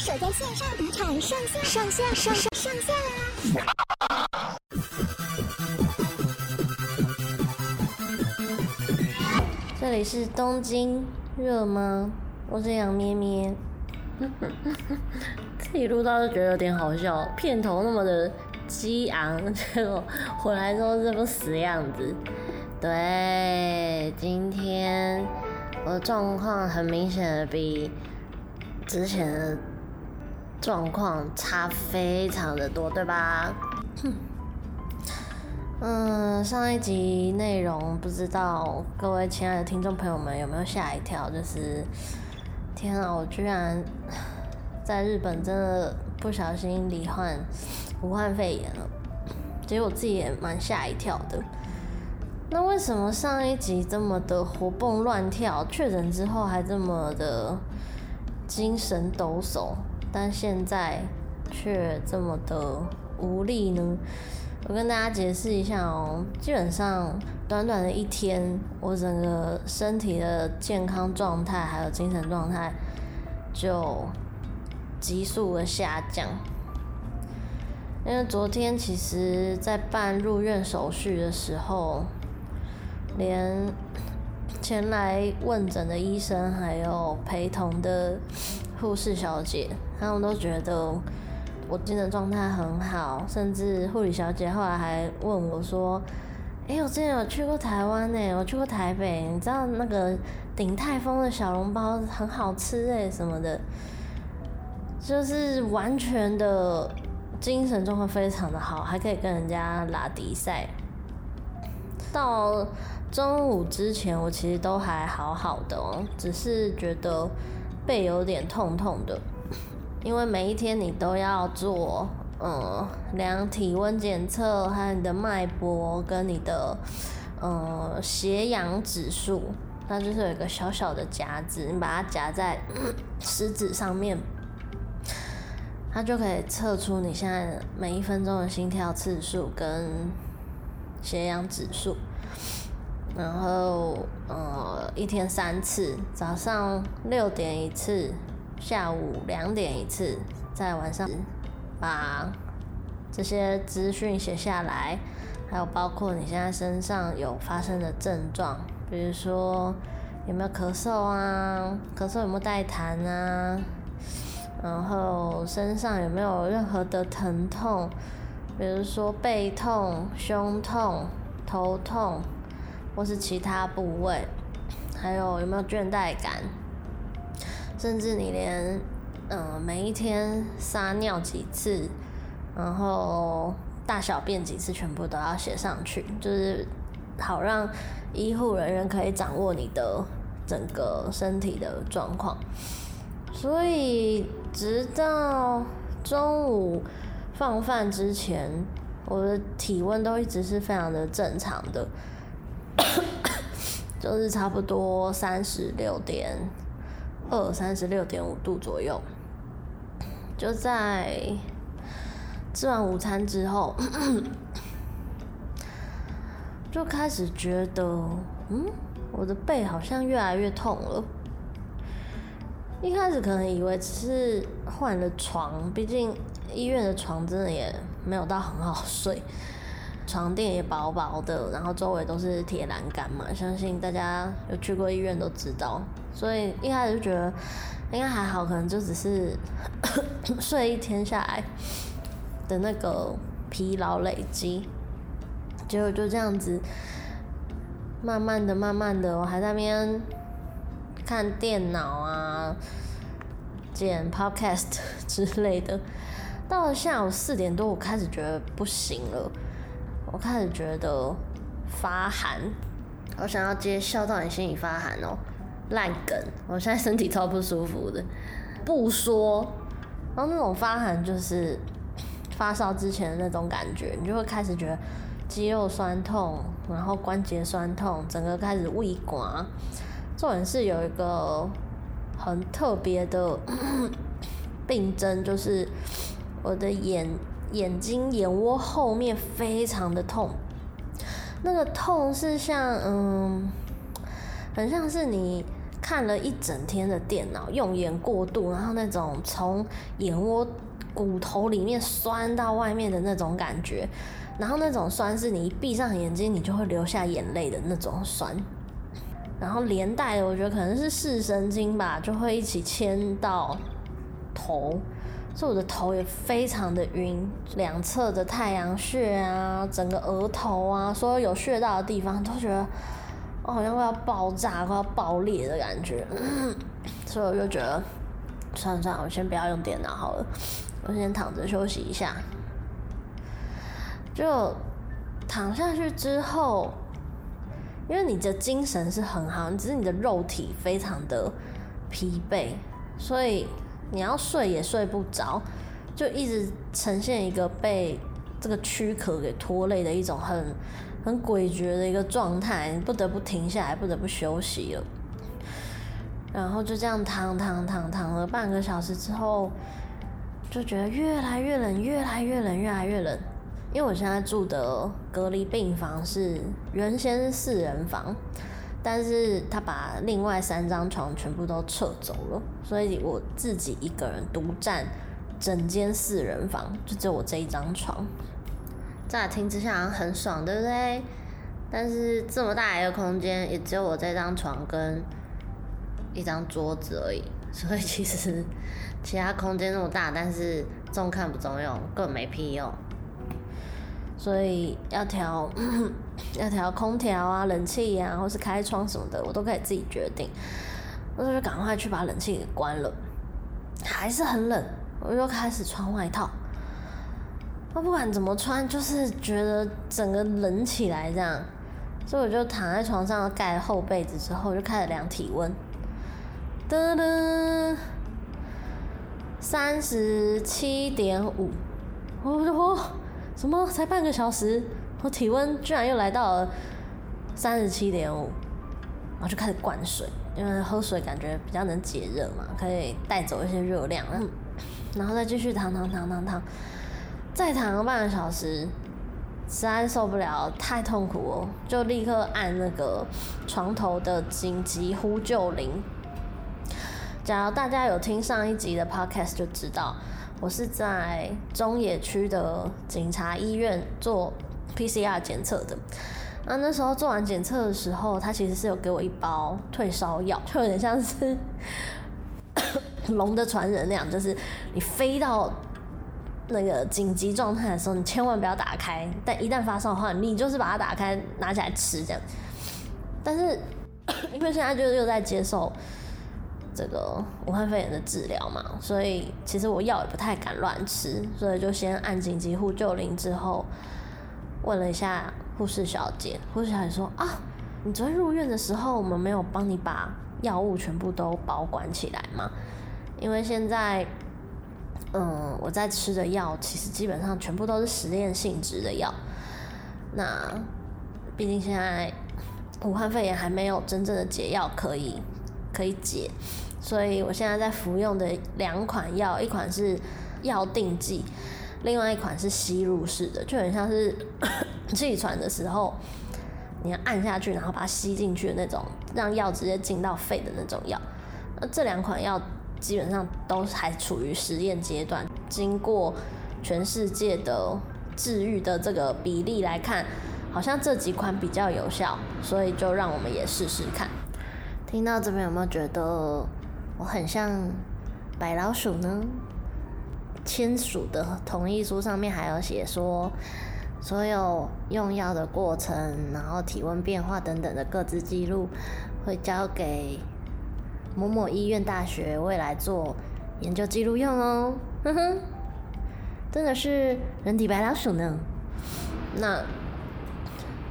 守在线上赌场上线上线上上上线啦！这里是东京，热吗？我是羊咩咩，自己录到就觉得有点好笑，片头那么的激昂，结果回来之后这副死样子。对，今天我的状况很明显的比之前的状况差非常的多，对吧？嗯，上一集内容不知道各位亲爱的听众朋友们有没有吓一跳？就是天啊，我居然在日本真的不小心罹患武汉肺炎了，结果我自己也蛮吓一跳的。那为什么上一集这么的活蹦乱跳，确诊之后还这么的精神抖擞，但现在却这么的无力呢？我跟大家解释一下哦，基本上短短的一天，我整个身体的健康状态还有精神状态就急速的下降。因为昨天其实在办入院手续的时候，连前来问诊的医生还有陪同的护士小姐，他们都觉得。我精神状态很好，甚至护理小姐后来还问我说：“哎、我之前有去过台湾呢，我去过台北，你知道那个鼎泰丰的小笼包很好吃哎，什么的，就是完全的精神状况非常的好，还可以跟人家拉迪赛。到中午之前，我其实都还好好的哦，只是觉得背有点痛痛的。”因为每一天你都要做，嗯，量体温检测，还有你的脉搏跟你的，嗯，血氧指数，它就是有一个小小的夹子，你把它夹在食指上面，它就可以测出你现在每一分钟的心跳次数跟血氧指数，然后，呃，一天三次，早上六点一次。下午两点一次，在晚上把这些资讯写下来，还有包括你现在身上有发生的症状，比如说有没有咳嗽啊，咳嗽有没有带痰啊，然后身上有没有任何的疼痛，比如说背痛、胸痛、头痛，或是其他部位，还有有没有倦怠感。甚至你连，嗯、每一天撒尿几次，然后大小便几次，全部都要写上去，就是好让医护人员可以掌握你的整个身体的状况。所以直到中午放饭之前，我的体温都一直是非常的正常的，就是差不多三十六点。二三十六点五度左右，就在吃完午餐之后，就开始觉得，嗯，我的背好像越来越痛了。一开始可能以为只是换了床，毕竟医院的床真的也没有到很好睡。床垫也薄薄的，然后周围都是铁栏杆嘛，相信大家有去过医院都知道，所以一开始就觉得应该还好，可能就只是 睡一天下来的那个疲劳累积，结果就这样子，慢慢的、慢慢的，我还在那边看电脑啊、剪 podcast 之类的，到了下午四点多，我开始觉得不行了。我开始觉得发寒，我想要接笑到你心里发寒哦，烂梗！我现在身体超不舒服的，不说，然后那种发寒就是发烧之前的那种感觉，你就会开始觉得肌肉酸痛，然后关节酸痛，整个开始胃刮。重点是有一个很特别的 病症，就是我的眼。眼睛眼窝后面非常的痛，那个痛是像嗯，很像是你看了一整天的电脑，用眼过度，然后那种从眼窝骨头里面酸到外面的那种感觉，然后那种酸是你一闭上眼睛，你就会流下眼泪的那种酸。然后连带的，我觉得可能是视神经吧，就会一起牵到头，所以我的头也非常的晕，两侧的太阳穴啊，整个额头啊，所有有穴道的地方都觉得，我，好像快要爆炸、快要爆裂的感觉，所以我就觉得，算了算了，我先不要用电脑好了，我先躺着休息一下，就躺下去之后。因为你的精神是很好，只是你的肉体非常的疲惫，所以你要睡也睡不着，就一直呈现一个被这个躯壳给拖累的一种很很诡谲的一个状态，不得不停下来，不得不休息了。然后就这样躺躺躺躺了半个小时之后，就觉得越来越冷，越来越冷，越来越冷。因为我现在住的隔离病房是原先是四人房，但是他把另外三张床全部都撤走了，所以我自己一个人独占整间四人房，就只有我这一张床。乍听之下好像很爽，对不对？但是这么大一个空间，也只有我这张床跟一张桌子而已，所以其实其他空间那么大，但是中看不中用，根本没屁用。所以要调 要调空调啊、冷气呀、或是开窗什么的，我都可以自己决定。我就赶快去把冷气给关了，还是很冷，我就开始穿外套。我不管怎么穿，就是觉得整个冷起来这样，所以我就躺在床上盖厚被子之后，就开始量体温。噔噔，三十七点五，我我。什么？才半个小时，我体温居然又来到了三十七点五，然后就开始灌水，因为喝水感觉比较能解热嘛，可以带走一些热量。然后再继续躺躺躺躺躺，再躺个半个小时，实在受不了，太痛苦哦，就立刻按那个床头的紧急呼救铃。假如大家有听上一集的 podcast 就知道。我是在中野区的警察医院做 PCR 检测的。那那时候做完检测的时候，他其实是有给我一包退烧药，就有点像是 龙的传人那样，就是你飞到那个紧急状态的时候，你千万不要打开。但一旦发烧的话，你就是把它打开，拿起来吃这样。但是因为现在就是又在接受。这个武汉肺炎的治疗嘛，所以其实我药也不太敢乱吃，所以就先按紧急呼救铃之后，问了一下护士小姐，护士小姐说啊，你昨天入院的时候，我们没有帮你把药物全部都保管起来吗？因为现在，嗯，我在吃的药其实基本上全部都是实验性质的药，那毕竟现在武汉肺炎还没有真正的解药可以。可以解，所以我现在在服用的两款药，一款是药定剂，另外一款是吸入式的，就很像是 气喘的时候，你要按下去，然后把它吸进去的那种，让药直接进到肺的那种药。那这两款药基本上都还处于实验阶段，经过全世界的治愈的这个比例来看，好像这几款比较有效，所以就让我们也试试看。听到这边有没有觉得我很像白老鼠呢？签署的同意书上面还有写说，所有用药的过程，然后体温变化等等的各自记录，会交给某某医院大学未来做研究记录用哦。哼哼，真的是人体白老鼠呢。那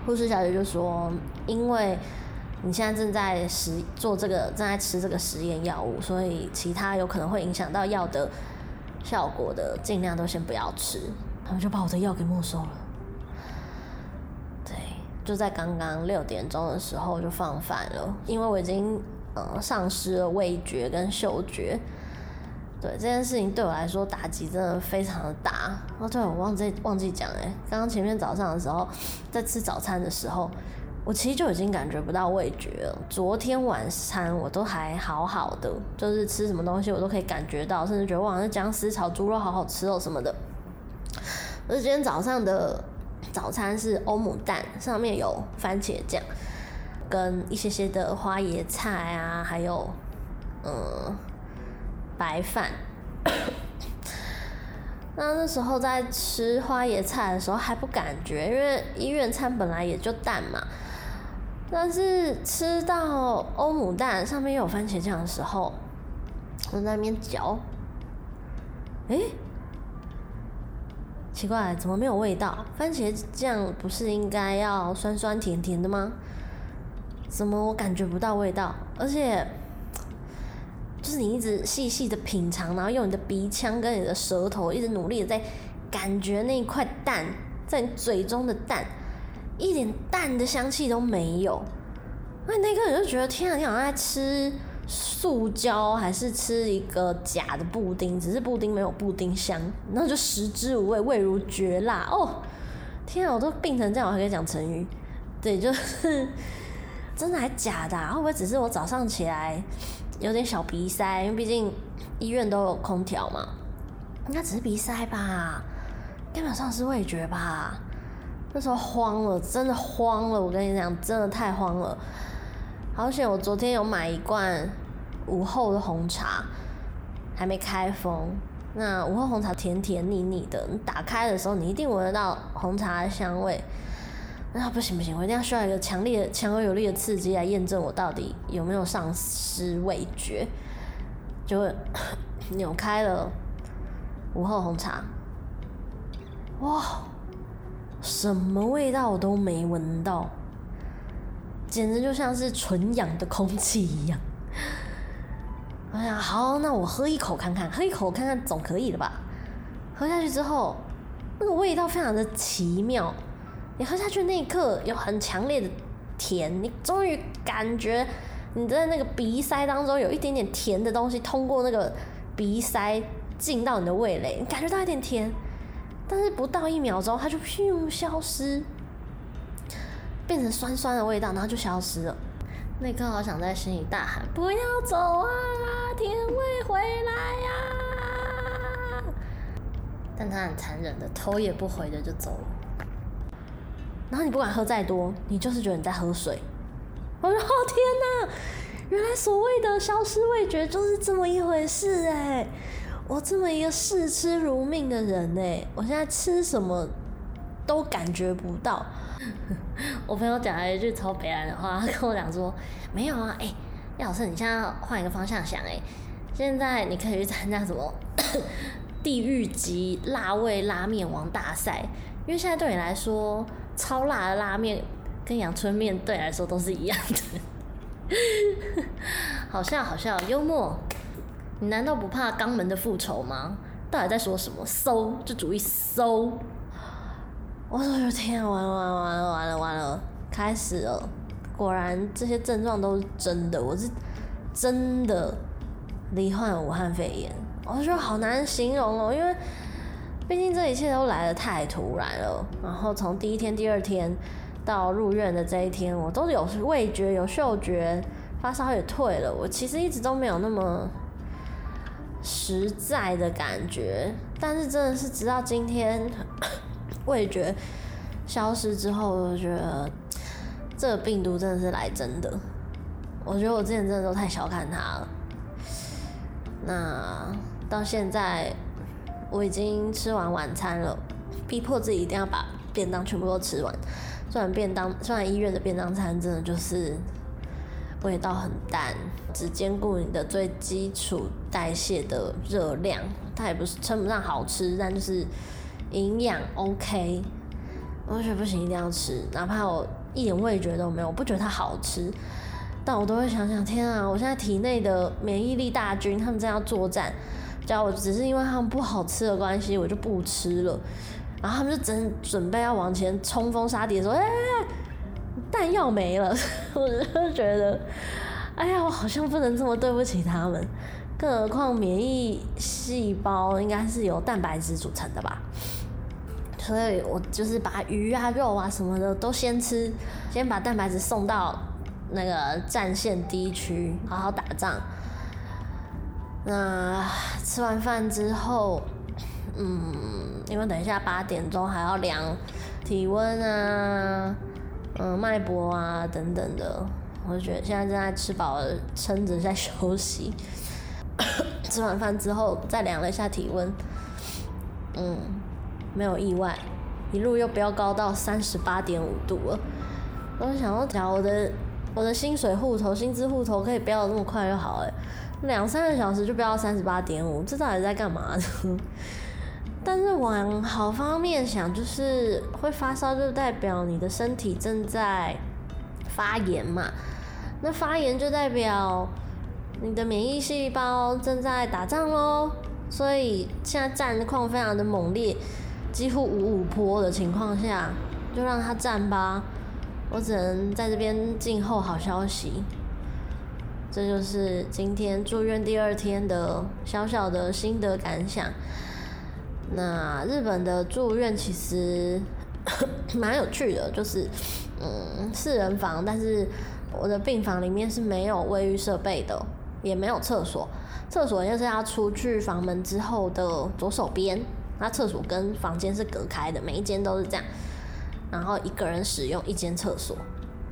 护士小姐就说，因为。你现在正在实做这个，正在吃这个实验药物，所以其他有可能会影响到药的效果的，尽量都先不要吃。他们就把我的药给没收了。对，就在刚刚六点钟的时候就放饭了，因为我已经呃丧失了味觉跟嗅觉。对，这件事情对我来说打击真的非常的大。哦，对，我忘记忘记讲哎，刚刚前面早上的时候在吃早餐的时候。我其实就已经感觉不到味觉了。昨天晚餐我都还好好的，就是吃什么东西我都可以感觉到，甚至觉得哇，那姜丝炒猪肉好好吃哦什么的。而今天早上的早餐是欧姆蛋，上面有番茄酱，跟一些些的花椰菜啊，还有嗯白饭。那那时候在吃花椰菜的时候还不感觉，因为医院餐本来也就淡嘛。但是吃到欧姆蛋上面有番茄酱的时候，我在那边嚼，诶、欸，奇怪，怎么没有味道？番茄酱不是应该要酸酸甜甜的吗？怎么我感觉不到味道？而且，就是你一直细细的品尝，然后用你的鼻腔跟你的舌头一直努力的在感觉那一块蛋在你嘴中的蛋。一点蛋的香气都没有，那那个人就觉得天啊，你好像在吃塑胶，还是吃一个假的布丁？只是布丁没有布丁香，然后就食之无味，味如嚼蜡。哦，天啊，我都病成这样，我还可以讲成语？对，就是真的还假的啊？会不会只是我早上起来有点小鼻塞？因为毕竟医院都有空调嘛，应该只是鼻塞吧？根本上是味觉吧？那时候慌了，真的慌了。我跟你讲，真的太慌了。好险，我昨天有买一罐午后的红茶，还没开封。那午后红茶甜甜腻腻的，你打开的时候，你一定闻得到红茶的香味。那不行不行，我一定要需要一个强烈、强而有力的刺激来验证我到底有没有丧失味觉。就 扭开了午后红茶，哇！什么味道我都没闻到，简直就像是纯氧的空气一样。哎呀，好，那我喝一口看看，喝一口看看总可以了吧？喝下去之后，那个味道非常的奇妙。你喝下去那一刻，有很强烈的甜，你终于感觉你在那个鼻塞当中有一点点甜的东西通过那个鼻塞进到你的味蕾，你感觉到一点甜。但是不到一秒钟，它就咻消失，变成酸酸的味道，然后就消失了。那刻好想在心里大喊：“不要走啊，甜味回来呀！”但他很残忍的，头也不回的就走了。然后你不管喝再多，你就是觉得你在喝水。我说：“天哪，原来所谓的消失味觉就是这么一回事哎！”我这么一个视吃如命的人呢，我现在吃什么都感觉不到。我朋友讲了一句超北烂的话，他跟我讲说：“没有啊，哎、欸，叶老师，你现在换一个方向想，哎，现在你可以去参加什么地狱级辣味拉面王大赛，因为现在对你来说，超辣的拉面跟阳春面对来说都是一样的。”好笑，好笑，幽默。你难道不怕肛门的复仇吗？到底在说什么？馊就主意馊！我说天，完了完了完了完了完了，开始了！果然这些症状都是真的，我是真的罹患武汉肺炎。我说好难形容哦，因为毕竟这一切都来得太突然了。然后从第一天、第二天到入院的这一天，我都有味觉、有嗅觉，发烧也退了。我其实一直都没有那么。实在的感觉，但是真的是直到今天味觉消失之后，我觉得这个病毒真的是来真的。我觉得我之前真的都太小看它了。那到现在我已经吃完晚餐了，逼迫自己一定要把便当全部都吃完。虽然便当，虽然医院的便当餐真的就是。味道很淡，只兼顾你的最基础代谢的热量，它也不是称不上好吃，但就是营养 OK。我觉得不行，一定要吃，哪怕我一点味觉都没有，我不觉得它好吃，但我都会想想，天啊，我现在体内的免疫力大军他们正要作战，只要只是因为他们不好吃的关系，我就不吃了，然后他们就正准备要往前冲锋杀敌的时候，哎、欸。弹药没了，我就觉得，哎呀，我好像不能这么对不起他们。更何况免疫细胞应该是由蛋白质组成的吧，所以我就是把鱼啊、肉啊什么的都先吃，先把蛋白质送到那个战线第一区，好好打仗。那吃完饭之后，嗯，因为等一下八点钟还要量体温啊，嗯，脉搏啊等等的，我就觉得现在正在吃饱了，撑着在休息。吃完饭之后再量了一下体温，嗯，没有意外，一路又飙高到三十八点五度了。我想要调我的我的薪水户头、薪资户头可以飙得那么快就好了。两三个小时就飙到三十八点五，这到底在干嘛呢？但是往好方面想，就是会发烧，就代表你的身体正在发炎嘛。那发炎就代表你的免疫细胞正在打仗喽。所以现在战况非常的猛烈，几乎五五波的情况下，就让它战吧。我只能在这边静候好消息。这就是今天住院第二天的小小的心得感想。那日本的住院其实 蛮有趣的，就是嗯四人房，但是我的病房里面是没有卫浴设备的，也没有厕所。厕所就是要出去房门之后的左手边，那厕所跟房间是隔开的，每一间都是这样。然后一个人使用一间厕所。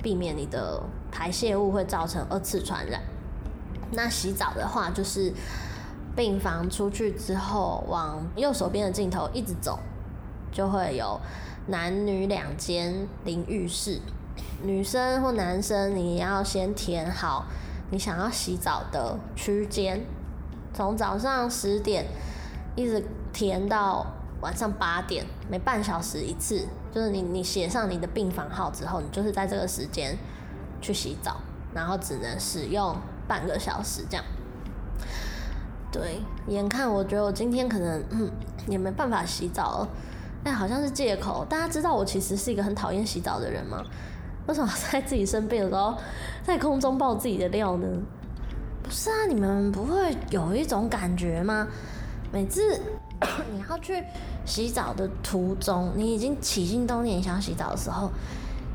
避免你的排泄物会造成二次传染。那洗澡的话，就是病房出去之后，往右手边的尽头一直走，就会有男女两间淋浴室。女生或男生，你要先填好你想要洗澡的区间，从早上十点一直填到晚上八点，每半小时一次。就是你，你写上你的病房号之后，你就是在这个时间去洗澡，然后只能使用半个小时这样。对，眼看我觉得我今天可能嗯也没办法洗澡了，哎，好像是借口。大家知道我其实是一个很讨厌洗澡的人吗？为什么在自己生病的时候在空中爆自己的料呢？不是啊，你们不会有一种感觉吗？每次 你要去。洗澡的途中，你已经起心动念想洗澡的时候，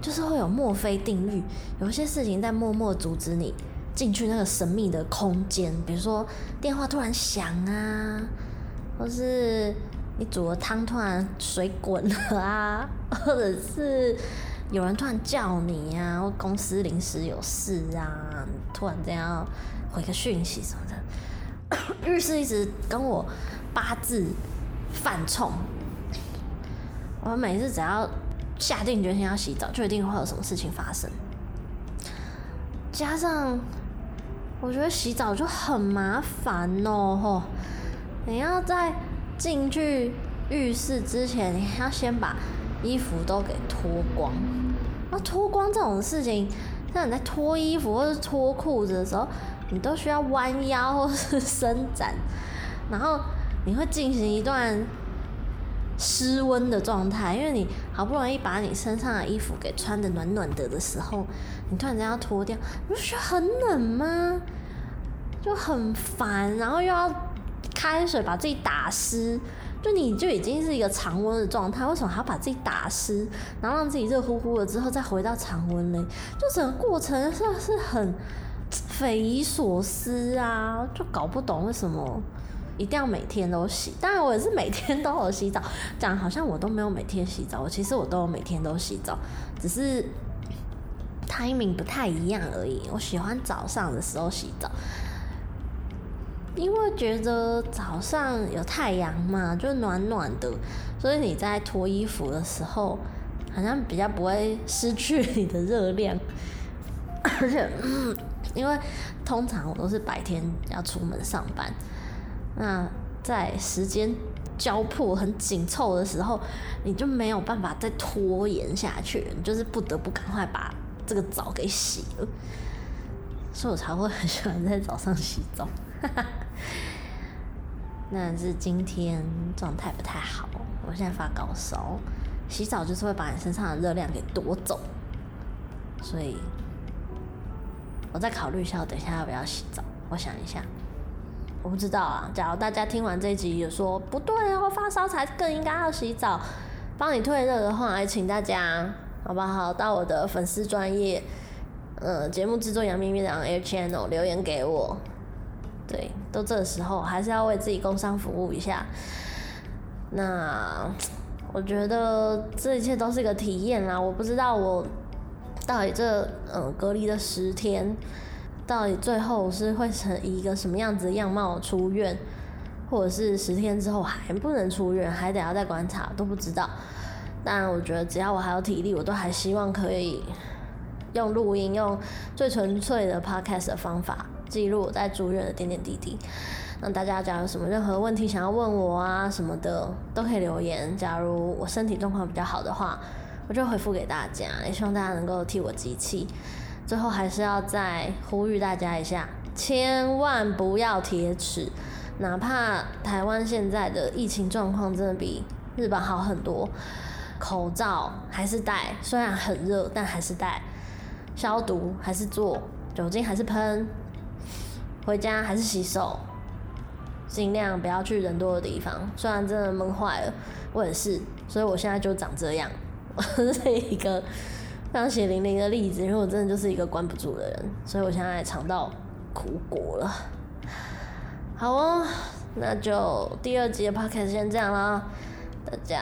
就是会有墨菲定律，有一些事情在默默阻止你进去那个神秘的空间。比如说电话突然响啊，或是你煮的汤突然水滚了啊，或者是有人突然叫你、啊，或公司临时有事啊，突然这样回个讯息什么的。日式一直跟我八字。犯冲，我每次只要下定决心要洗澡，就一定会有什么事情发生。加上我觉得洗澡就很麻烦哦，吼！你要在进去浴室之前，你要先把衣服都给脱光。那脱光这种事情，像你在脱衣服或是脱裤子的时候，你都需要弯腰或是伸展，然后。你会进行一段失温的状态，因为你好不容易把你身上的衣服给穿得暖暖的的时候，你突然间要脱掉，你不觉得很冷吗？就很烦，然后又要开水把自己打湿，就你就已经是一个常温的状态，为什么还要把自己打湿，然后让自己热乎乎了之后再回到常温嘞？就整个过程是是很匪夷所思啊，就搞不懂为什么。一定要每天都洗，当然我也是每天都有洗澡，讲好像我都没有每天洗澡，我其实我都有每天都洗澡，只是 timing 不太一样而已。我喜欢早上的时候洗澡，因为觉得早上有太阳嘛，就暖暖的，所以你在脱衣服的时候，好像比较不会失去你的热量，而且，因为通常我都是白天要出门上班。那在时间交迫很紧凑的时候，你就没有办法再拖延下去，你就是不得不赶快把这个澡给洗了，所以我才会很喜欢在早上洗澡。那是今天状态不太好，我现在发高烧，洗澡就是会把你身上的热量给夺走，所以我再考虑一下，我等一下要不要洗澡？我想一下。我不知道啊。假如大家听完这一集有说不对哦，发烧才更应该要洗澡，帮你退热的话，也请大家好不好到我的粉丝专业，呃，节目制作杨咪咪的 Air Channel 留言给我。对，都这时候还是要为自己工商服务一下。那我觉得这一切都是一个体验啦。我不知道我到底这呃隔离的十天，到底最后是会成一个什么样子的样貌出院，或者是十天之后还不能出院，还得要再观察，都不知道。但我觉得只要我还有体力，我都还希望可以用录音，用最纯粹的 podcast 的方法记录我在住院的点点滴滴。那大家假如有什么任何问题想要问我啊什么的，都可以留言。假如我身体状况比较好的话，我就回复给大家。也希望大家能够替我集气。最后还是要再呼吁大家一下，千万不要铁齿。哪怕台湾现在的疫情状况真的比日本好很多。口罩还是戴，虽然很热，但还是戴。消毒还是做，酒精还是喷。回家还是洗手，尽量不要去人多的地方。虽然真的闷坏了，我也是，所以我现在就长这样。我是一个非常血淋淋的例子，因为我真的就是一个关不住的人，所以我现在尝到苦果了。好哦，那就第二集的 podcast 先这样啦，大家。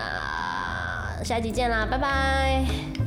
下一集见啦，拜拜。